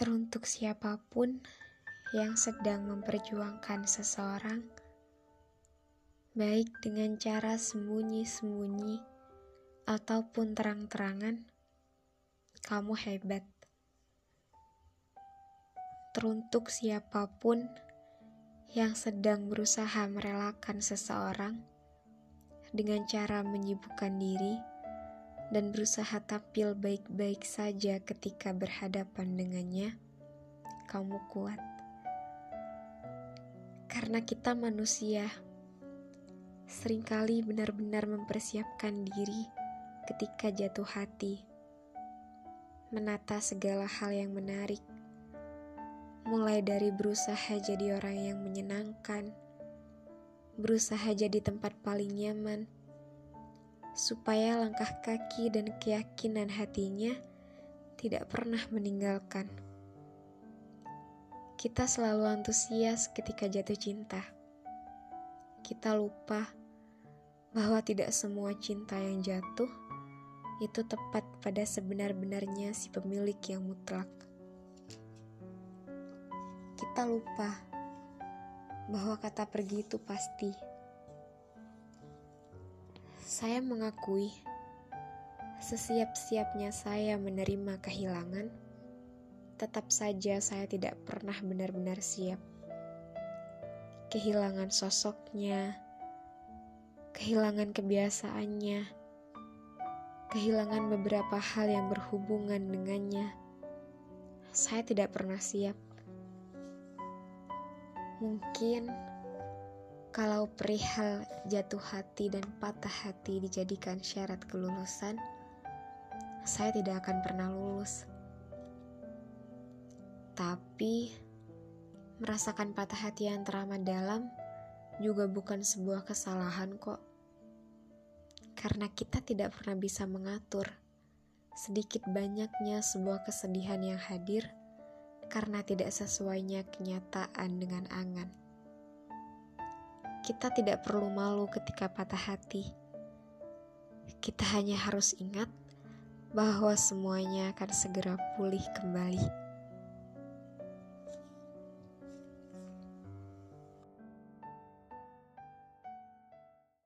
Teruntuk siapa pun yang sedang memperjuangkan seseorang, baik dengan cara sembunyi-sembunyi ataupun terang-terangan, kamu hebat. Teruntuk siapa pun yang sedang berusaha merelakan seseorang dengan cara menyibukkan diri dan berusaha tampil baik-baik saja ketika berhadapan dengannya, kamu kuat. Karena kita manusia, sering kali benar-benar mempersiapkan diri ketika jatuh hati, menata segala hal yang menarik, mulai dari berusaha jadi orang yang menyenangkan, berusaha jadi tempat paling nyaman supaya langkah kaki dan keyakinan hatinya tidak pernah meninggalkan. Kita selalu antusias ketika jatuh cinta. Kita lupa bahwa tidak semua cinta yang jatuh itu tepat pada sebenar-benarnya si pemilik yang mutlak. Kita lupa bahwa kata pergi itu pasti saya mengakui, sesiap-siapnya saya menerima kehilangan, tetap saja saya tidak pernah benar-benar siap. Kehilangan sosoknya, kehilangan kebiasaannya, kehilangan beberapa hal yang berhubungan dengannya. Saya tidak pernah siap. Mungkin kalau perihal jatuh hati dan patah hati dijadikan syarat kelulusan, saya tidak akan pernah lulus. Tapi, merasakan patah hati yang teramat dalam juga bukan sebuah kesalahan kok. Karena kita tidak pernah bisa mengatur sedikit banyaknya sebuah kesedihan yang hadir karena tidak sesuainya kenyataan dengan angan. Kita tidak perlu malu ketika patah hati. Kita hanya harus ingat bahwa semuanya akan segera pulih kembali.